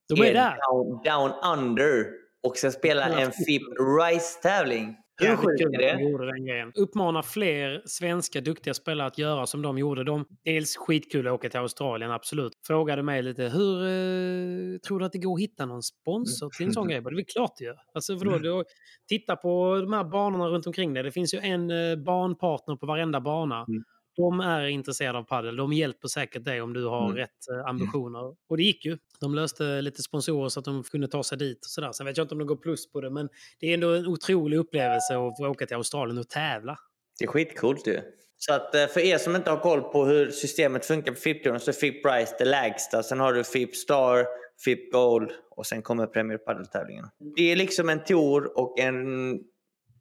De är där! down, down under och ska spela en FIP Rise-tävling. Hur sjukt är de det? gjorde den grejen. Uppmana fler svenska duktiga spelare att göra som de gjorde. De, dels skitkul att åka till Australien, absolut. Frågade mig lite, hur eh, tror du att det går att hitta någon sponsor till en sån [LAUGHS] grej? Det är klart det gör. Alltså, vadå, Mm. då, titta på de här banorna runt omkring det. Det finns ju en eh, banpartner på varenda bana. Mm. De är intresserade av padel. De hjälper säkert dig om du har Mm. rätt eh, ambitioner. Och det gick ju. De löste lite sponsorer så att de kunde ta sig dit. Och sådär. Sen vet jag inte om de går plus på det, men det är ändå en otrolig upplevelse att få åka till Australien och tävla. Det är skitcoolt ju. Så att eh, för er som inte har koll på hur systemet funkar på FIP-touren så är FIP Price det lägsta. Sen har du FIP Star, FIP Gold och sen kommer Premier Padel-tävlingen. Det är liksom en tour och en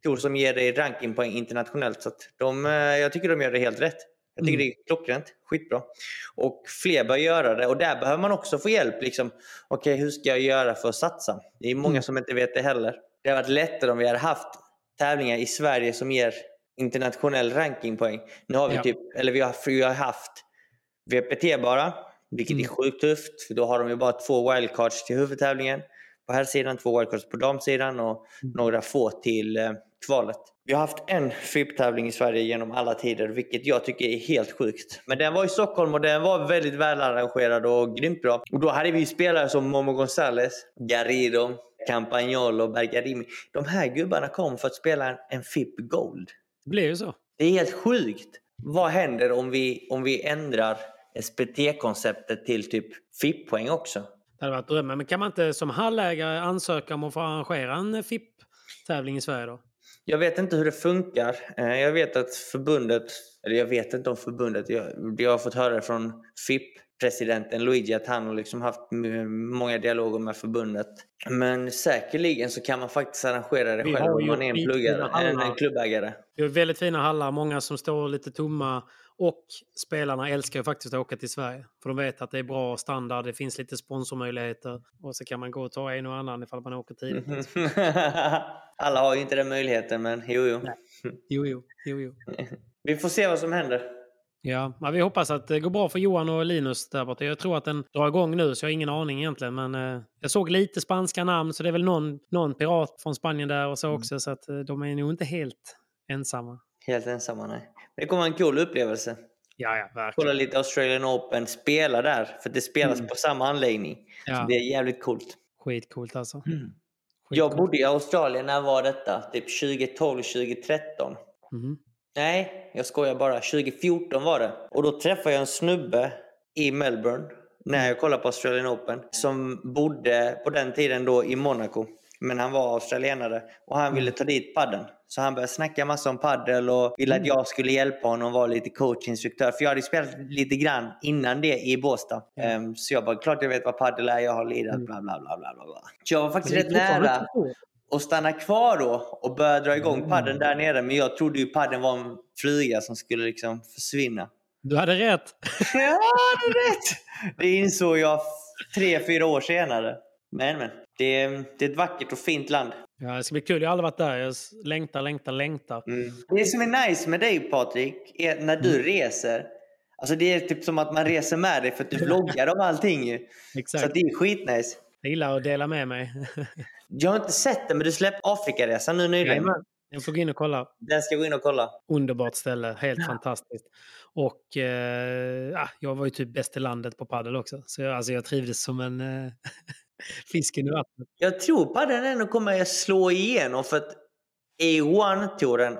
tour som ger dig rankingpoäng internationellt. Så att de, eh, jag tycker de gör det helt rätt. Jag tycker Mm. det är klockrent. Skitbra. Och fler bör göra det. Och där behöver man också få hjälp. Liksom, Okej, hur ska jag göra för att satsa? Det är många Mm. som inte vet det heller. Det hade varit lättare om vi hade haft tävlingar i Sverige som ger internationell rankingpoäng. Nu har vi Ja. typ, eller vi har, vi har haft VPT bara, vilket Mm. är sjukt tufft. För då har de ju bara två wildcards till huvudtävlingen på här sidan, två wildcards på damsidan och Mm. några få till eh, kvalet. Vi har haft en FIP-tävling i Sverige genom alla tider, vilket jag tycker är helt sjukt. Men den var i Stockholm och den var väldigt välarrangerad och grymt bra. Och då hade vi spelare som Momo Gonzales, Garrido, Campagnolo, Bergarimi. De här gubbarna kom för att spela en FIP Gold. Det blir ju så. Det är helt sjukt. Vad händer om vi, om vi ändrar SPT-konceptet till typ FIP-poäng också? Det hade varit drömmen. Men kan man inte som hallägare ansöka om att få arrangera en FIP-tävling i Sverige då? Jag vet inte hur det funkar. Eh, Jag vet att förbundet, eller jag vet inte om förbundet, jag, jag har fått höra från FIP-presidenten Luigi att han har liksom haft många dialoger med förbundet. Men säkerligen så kan man faktiskt arrangera det Vi själv har om man är en, pluggare, en, en klubbägare. Det är väldigt fina hallar, många som står lite tomma. Och spelarna älskar ju faktiskt att åka till Sverige. För de vet att det är bra standard, det finns lite sponsormöjligheter. Och så kan man gå och ta en och annan ifall man åker tidigt. [LAUGHS] Alla har ju inte den möjligheten, men jo, jo. Nej. Jo, jo, jo, jo. [LAUGHS] Vi får se vad som händer. Ja, men vi hoppas att det går bra för Johan och Linus där borta. Jag tror att den drar igång nu, så jag har ingen aning egentligen. Men eh, jag såg lite spanska namn, så det är väl någon, någon pirat från Spanien där och så också. Så att eh, de är nog inte helt ensamma. Helt ensamma, nej. Det kommer vara en cool upplevelse. Ja, ja, Kolla verkligen. lite Australian Open, spela där. För det spelas Mm. på samma anläggning. Ja, det är jävligt coolt. skitcoolt alltså. Jag Skitcoolt. bodde i Australien, när var detta? Typ 2012, 2013. Mhm. Nej, jag skojar bara. 2014 var det. Och då träffade jag en snubbe i Melbourne när jag kollade på Australian Open som bodde på den tiden då i Monaco. Men han var australienare och han ville ta dit padden. Så han började snacka massa om paddel och ville att jag skulle hjälpa honom och vara lite coachinstruktör. För jag hade spelat lite grann innan det i Båstad. Ehm, så jag bara, klart jag vet vad paddel är, jag har lirat, bla bla bla bla bla. Så jag var faktiskt rätt nära och stanna kvar då och börja dra igång Mm. padden där nere. Men jag trodde ju padden var en flyga som skulle liksom försvinna. Du hade rätt. [LAUGHS] Ja, det är rätt! Det insåg jag tre, fyra år senare. Men, men. Det är, det är ett vackert och fint land. Ja, det ska bli kul. Jag har aldrig varit där. Jag längtar, längtar, längtar. Mm. Det som är nice med dig Patrik, är när du reser. Alltså det är typ som att man reser med dig för att du vloggar om allting. [LAUGHS] Så Exakt. att det är skitnice. Jag gillar att dela med mig. [LAUGHS] Jag har inte sett den men du släppte Afrikaresan nu nyligen. Jajamän. Jag får gå in och kolla. Den ska gå in och kolla. Underbart ställe, helt fantastiskt. Och eh, ja, jag var ju typ bäst i landet på paddel också. Så jag, alltså, jag trivdes som en eh, [LAUGHS] fisken i vattnet. Jag tror padden ändå kommer att slå igenom för att A1-touren,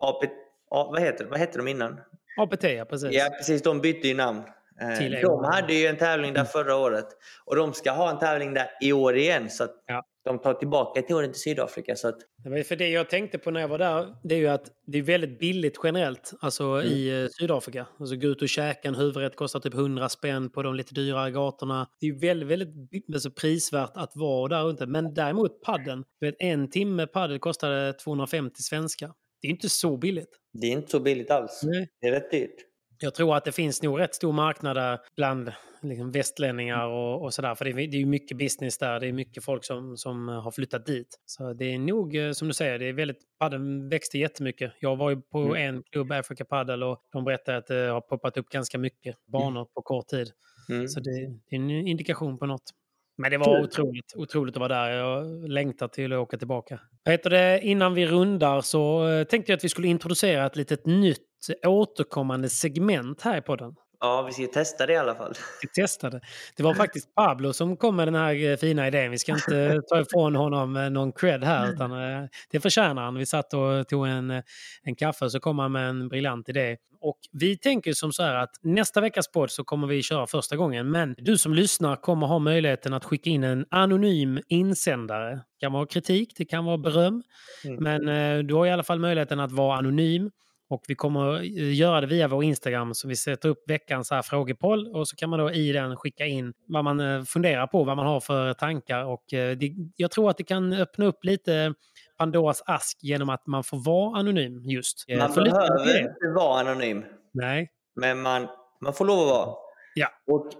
AP, A, vad, heter, vad heter de innan? APT, ja precis. Ja precis, de bytte ju namn. Eh, Till De A1. hade ju en tävling där förra året och de ska ha en tävling där i år igen. Så Ja. de tar tillbaka touren till Sydafrika. Så att, Det var ju för det jag tänkte på när jag var där, det är ju att det är väldigt billigt generellt alltså i eh, Sydafrika. Alltså gå ut och käka en huvudrätt kostar typ 100 spänn på de lite dyrare gatorna. Det är ju väldigt, väldigt alltså, prisvärt att vara där ute. Men däremot padden, en timme paddel kostade 250 svenska. Det är inte så billigt. det är inte så billigt alls. Nej. Det är rätt dyrt. Jag tror att det finns nog rätt stor marknad där bland liksom, västlänningar och, och sådär. För det är, det är ju mycket business där. Det är mycket folk som, som har flyttat dit. Så det är nog, eh, som du säger, det är väldigt, padden växte jättemycket. Jag var ju på Mm. en klubb, Africa Paddle, och de berättade att det har poppat upp ganska mycket banor på kort tid. Mm. Så det, det är en indikation på något. Men det var otroligt, otroligt att vara där. Jag längtar till att åka tillbaka. Heter det? Innan vi rundar så eh, tänkte jag att vi skulle introducera ett litet nytt återkommande segment här i podden. Ja, vi ska testa det i alla fall. Vi testade. Det var faktiskt Pablo som kom med den här eh, fina idén. Vi ska inte [LAUGHS] ta ifrån honom eh, någon cred här, utan eh, det förtjänar han. Vi satt och tog en, en kaffe och så kom han med en briljant idé. Och vi tänker som så här att nästa veckas podd så kommer vi köra första gången, men du som lyssnar kommer ha möjligheten att skicka in en anonym insändare. Det kan vara kritik, det kan vara beröm, mm. men du har i alla fall möjligheten att vara anonym. Och vi kommer göra det via vår Instagram, så vi sätter upp veckans här frågepoll och så kan man då i den skicka in vad man eh, funderar på, vad man har för tankar. Och eh, det, jag tror att det kan öppna upp lite Pandoras ask genom att man får vara anonym just. Eh, man för behöver inte vara anonym. Nej. Men man, man får lov att vara. Ja. Och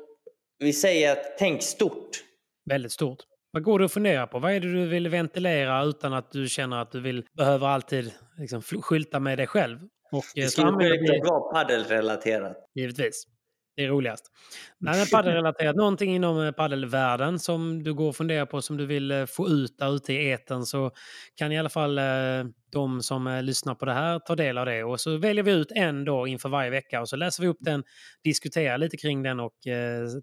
vi säger att tänk stort. Väldigt stort. Vad går du att fundera på? Vad är det du vill ventilera utan att du känner att du vill, behöver alltid liksom, skylta med dig själv? Och, det skulle självklart vara paddelrelaterat. Givetvis. Det är roligast. Nej, men paddelrelaterat, någonting inom eh, paddelvärlden som du går och funderar på som du vill eh, få ut där ute i eten så kan i alla fall eh, de som lyssnar på det här ta del av det. Och så väljer vi ut en då inför varje vecka och så läser vi upp den, diskuterar lite kring den och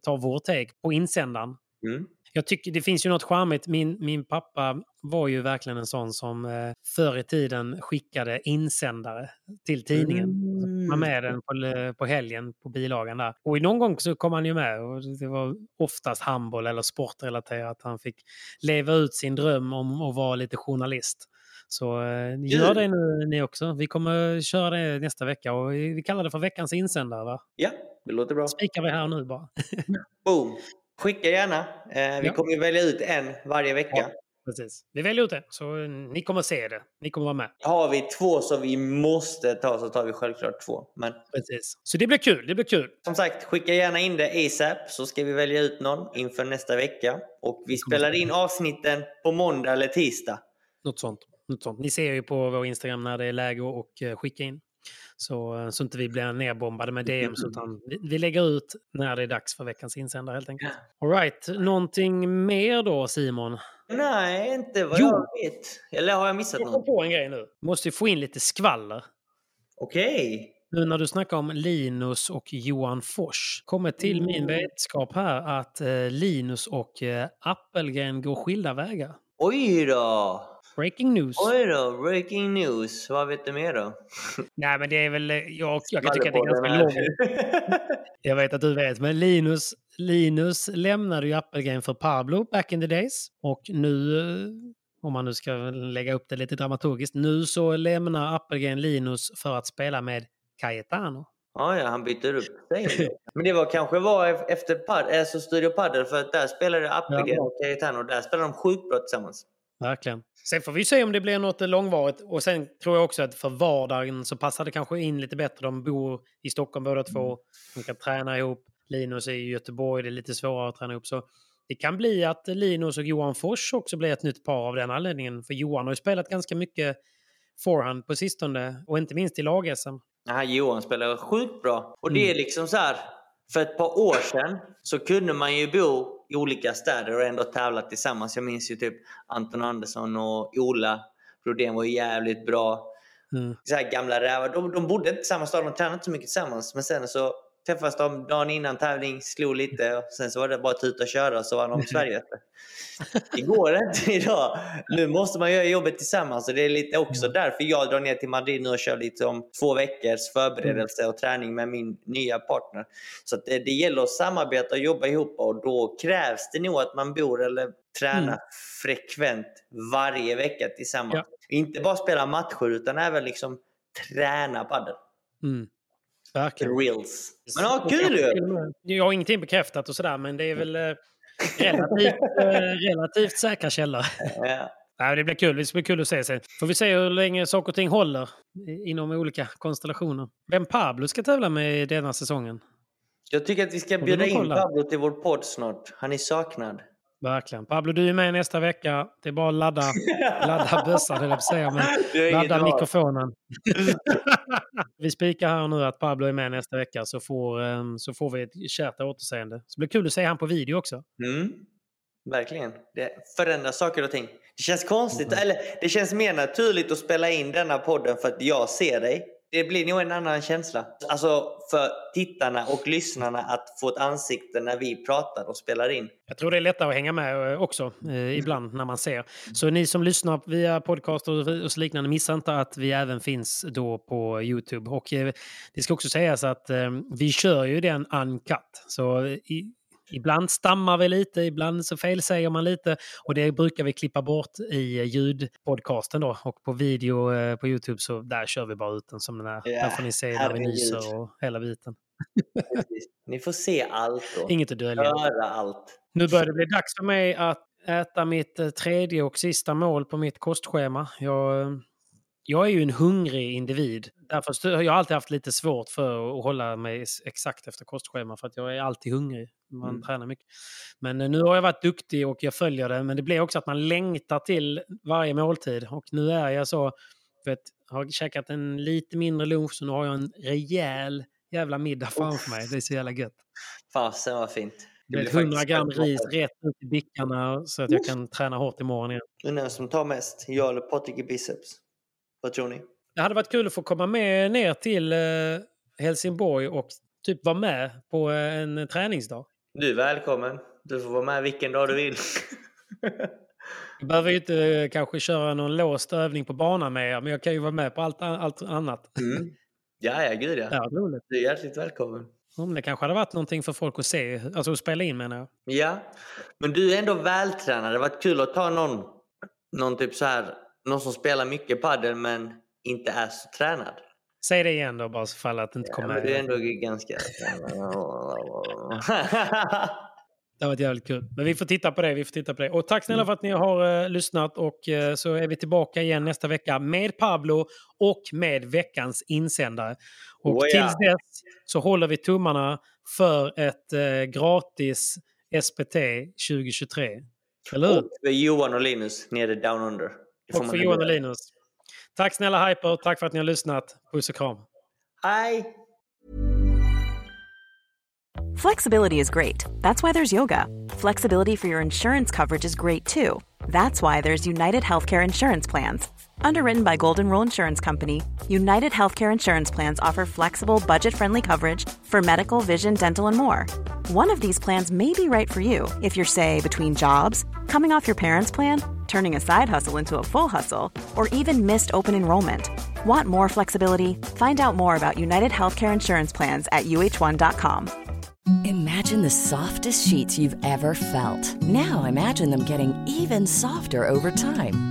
tar vår take på insändaren. Mm jag tycker det finns ju något charmigt. Min, min pappa var ju verkligen en sån som eh, förr i tiden skickade insändare till tidningen. Mm. Man med den på, på helgen på bilagan där. Och någon gång så kom han ju med och det var oftast handboll eller sportrelaterat. Han fick leva ut sin dröm om att vara lite journalist. Så eh, gör det nu ni också. Vi kommer köra det nästa vecka och vi kallar det för veckans insändare va? Ja, det låter bra. Spikar vi här nu bara. [LAUGHS] Boom! Skicka gärna. Eh, vi ja. kommer välja ut en varje vecka. Ja, precis. Vi väljer ut en, så ni kommer se det. Ni kommer vara med. Har vi två som vi måste ta så tar vi självklart två. Men... Precis. Så det blir kul. Det blir kul. Som sagt, skicka gärna in det ASAP så ska vi välja ut någon inför nästa vecka. Och vi spelar in avsnitten på måndag eller tisdag. Något sånt. Något sånt. Ni ser ju på vår Instagram när det är läge att eh, skicka in. Så, eh, så inte vi blir nerbombade med DMs [LAUGHS] utan vi, vi lägger ut när det är dags för veckans insändare helt enkelt. Alright, någonting mer då Simon? Nej, inte vad jo. jag vet. Eller har jag missat något? Jag kom på en grej nu. Måste ju få in lite skvaller. Okej. Okay. Nu när du snackar om Linus och Johan Fors kommer till mm. min vetskap här att eh, Linus och eh, Appelgren går skilda vägar. Oj då! Breaking news. Oj då, breaking news. Vad vet du mer då? [LAUGHS] Nej, men det är väl... Jag, jag kan tycka att det är ganska långt. [LAUGHS] jag vet att du vet, men Linus, Linus lämnade ju Appelgren för Pablo back in the days. Och nu, eh, om man nu ska lägga upp det lite dramaturgiskt, nu så lämnar Appelgren Linus för att spela med Cayetano. Ja, ja, han byter upp sig. [LAUGHS] Men det var kanske var efter pad, alltså Studio Padel för att där spelade Appelgren ja. och Cayetano. Där spelade de sjukt bra tillsammans. Verkligen. Sen får vi se om det blir något långvarigt. Och sen tror jag också att för vardagen så passar det kanske in lite bättre. De bor i Stockholm båda två. Mm. De kan träna ihop. Linus är i Göteborg, det är lite svårare att träna ihop. Så det kan bli att Linus och Johan Fors också blir ett nytt par av den anledningen. För Johan har ju spelat ganska mycket forehand på sistone. Och inte minst i lag-SM. Johan spelar sjukt bra. Och det är mm. liksom så här, för ett par år sedan så kunde man ju bo i olika städer och ändå tävla tillsammans. Jag minns ju typ Anton Andersson och Ola Brodén var jävligt bra. Mm. Så här gamla rävar. De, de bodde inte i samma stad, de tränade inte så mycket tillsammans. Men sen så träffades de dagen innan tävling, slog lite och sen så var det bara att tuta och köra så var de [LAUGHS] Sverige. Det går inte idag. Nu måste man göra jobbet tillsammans och det är lite också mm. därför jag drar ner till Madrid nu och kör lite om två veckors förberedelse och träning med min nya partner. Så det, det gäller att samarbeta och jobba ihop och då krävs det nog att man bor eller tränar mm. frekvent varje vecka tillsammans. Ja. Inte bara spela matcher utan även liksom träna padel. Mm. Verkligen. Reels. Men ja, kul ju! Jag har ingenting bekräftat och sådär, men det är väl eh, relativt, eh, relativt säkra källor. Ja. [LAUGHS] Ja, det blir kul. Det blir kul att se. Sen. Får vi se hur länge saker och ting håller inom olika konstellationer. Vem Pablo ska tävla med denna säsongen? Jag tycker att vi ska bjuda in Pablo till vår podd snart. Han är saknad. Verkligen. Pablo, du är med nästa vecka. Det är bara att ladda, [LAUGHS] ladda bössan, höll jag på säga, men ladda mikrofonen. [LAUGHS] vi spikar här nu att Pablo är med nästa vecka så får, ehm, så får vi ett kärt återseende. Så det blir kul att se han på video också. Mm. Verkligen. Det förändrar saker och ting. Det känns konstigt, mm. eller det känns mer naturligt att spela in denna podden för att jag ser dig det blir nog en annan känsla. Alltså för tittarna och lyssnarna att få ett ansikte när vi pratar och spelar in. Jag tror det är lättare att hänga med eh, också eh, ibland när man ser. Så ni som lyssnar via podcast och, och så liknande, missa inte att vi även finns då på Youtube. Och eh, det ska också sägas att eh, vi kör ju den uncut. Så eh, i, Ibland stammar vi lite, ibland så felsäger man lite och det brukar vi klippa bort i ljudpodcasten då. Och på video eh, på Youtube så där kör vi bara ut den som den är. Yeah, där får ni se när vi nyser och hela biten. ni får se allt då. Inget att dölja. Höra allt. Nu börjar det bli dags för mig att äta mitt eh, tredje och sista mål på mitt kostschema. Jag, eh, jag är ju en hungrig individ. Därför har jag alltid haft lite svårt för att hålla mig exakt efter kostschema för att jag är alltid hungrig. Man mm. tränar mycket. Men eh, nu har jag varit duktig och jag följer det. Men det blir också att man längtar till varje måltid. Och nu är jag så, vet, har käkat en lite mindre lunch så nu har jag en rejäl jävla middag framför mig. Det är så jävla gött. Fasen vad fint. Det blir 100 gram ris rätt ut i bickarna så att jag kan träna hårt imorgon igen. Vem som tar mest? Jag eller Patrik i biceps? Vad tror ni? Det hade varit kul att få komma med ner till eh, Helsingborg och typ vara med på en träningsdag. Du är välkommen. Du får vara med vilken dag du vill. [LAUGHS] Jag behöver ju inte eh, kanske köra någon låst övning på banan med er, men jag kan ju vara med på allt, allt annat. Mm. Ja, ja, gud ja. ja roligt. Du är hjärtligt välkommen. Mm, det kanske hade varit någonting för folk att se, alltså att spela in menar jag. Ja, men du är ändå vältränad. Det hade varit kul att ta någon, någon typ så här, någon som spelar mycket padel men inte är så tränad. Säg det igen då bara så fall att det inte ja, kommer med. Det är ändå ganska... [LAUGHS] det varit jävligt kul. Men vi får titta på det. Vi får titta på det. Och tack snälla för att ni har uh, lyssnat. Och uh, så är vi tillbaka igen nästa vecka med Pablo och med veckans insändare. Och oh, ja. tills dess så håller vi tummarna för ett uh, gratis SPT 2023. Eller hur? Och Johan och Linus nere down under. Och för Johan och Linus. Tack snälla Hyper, tack för att ni har lyssnat. Puss och kram. Hej! Flexibility is great. That's why there's yoga. Flexibility for your insurance coverage is great too. That's why there's United Healthcare Insurance Plans. Underwritten by Golden Rule Insurance Company, United Healthcare Insurance Plans offer flexible, budget friendly coverage for medical, vision, dental, and more. One of these plans may be right for you if you're, say, between jobs, coming off your parents' plan, turning a side hustle into a full hustle, or even missed open enrollment. Want more flexibility? Find out more about United Healthcare Insurance Plans at uh1.com. Imagine the softest sheets you've ever felt. Now imagine them getting even softer over time.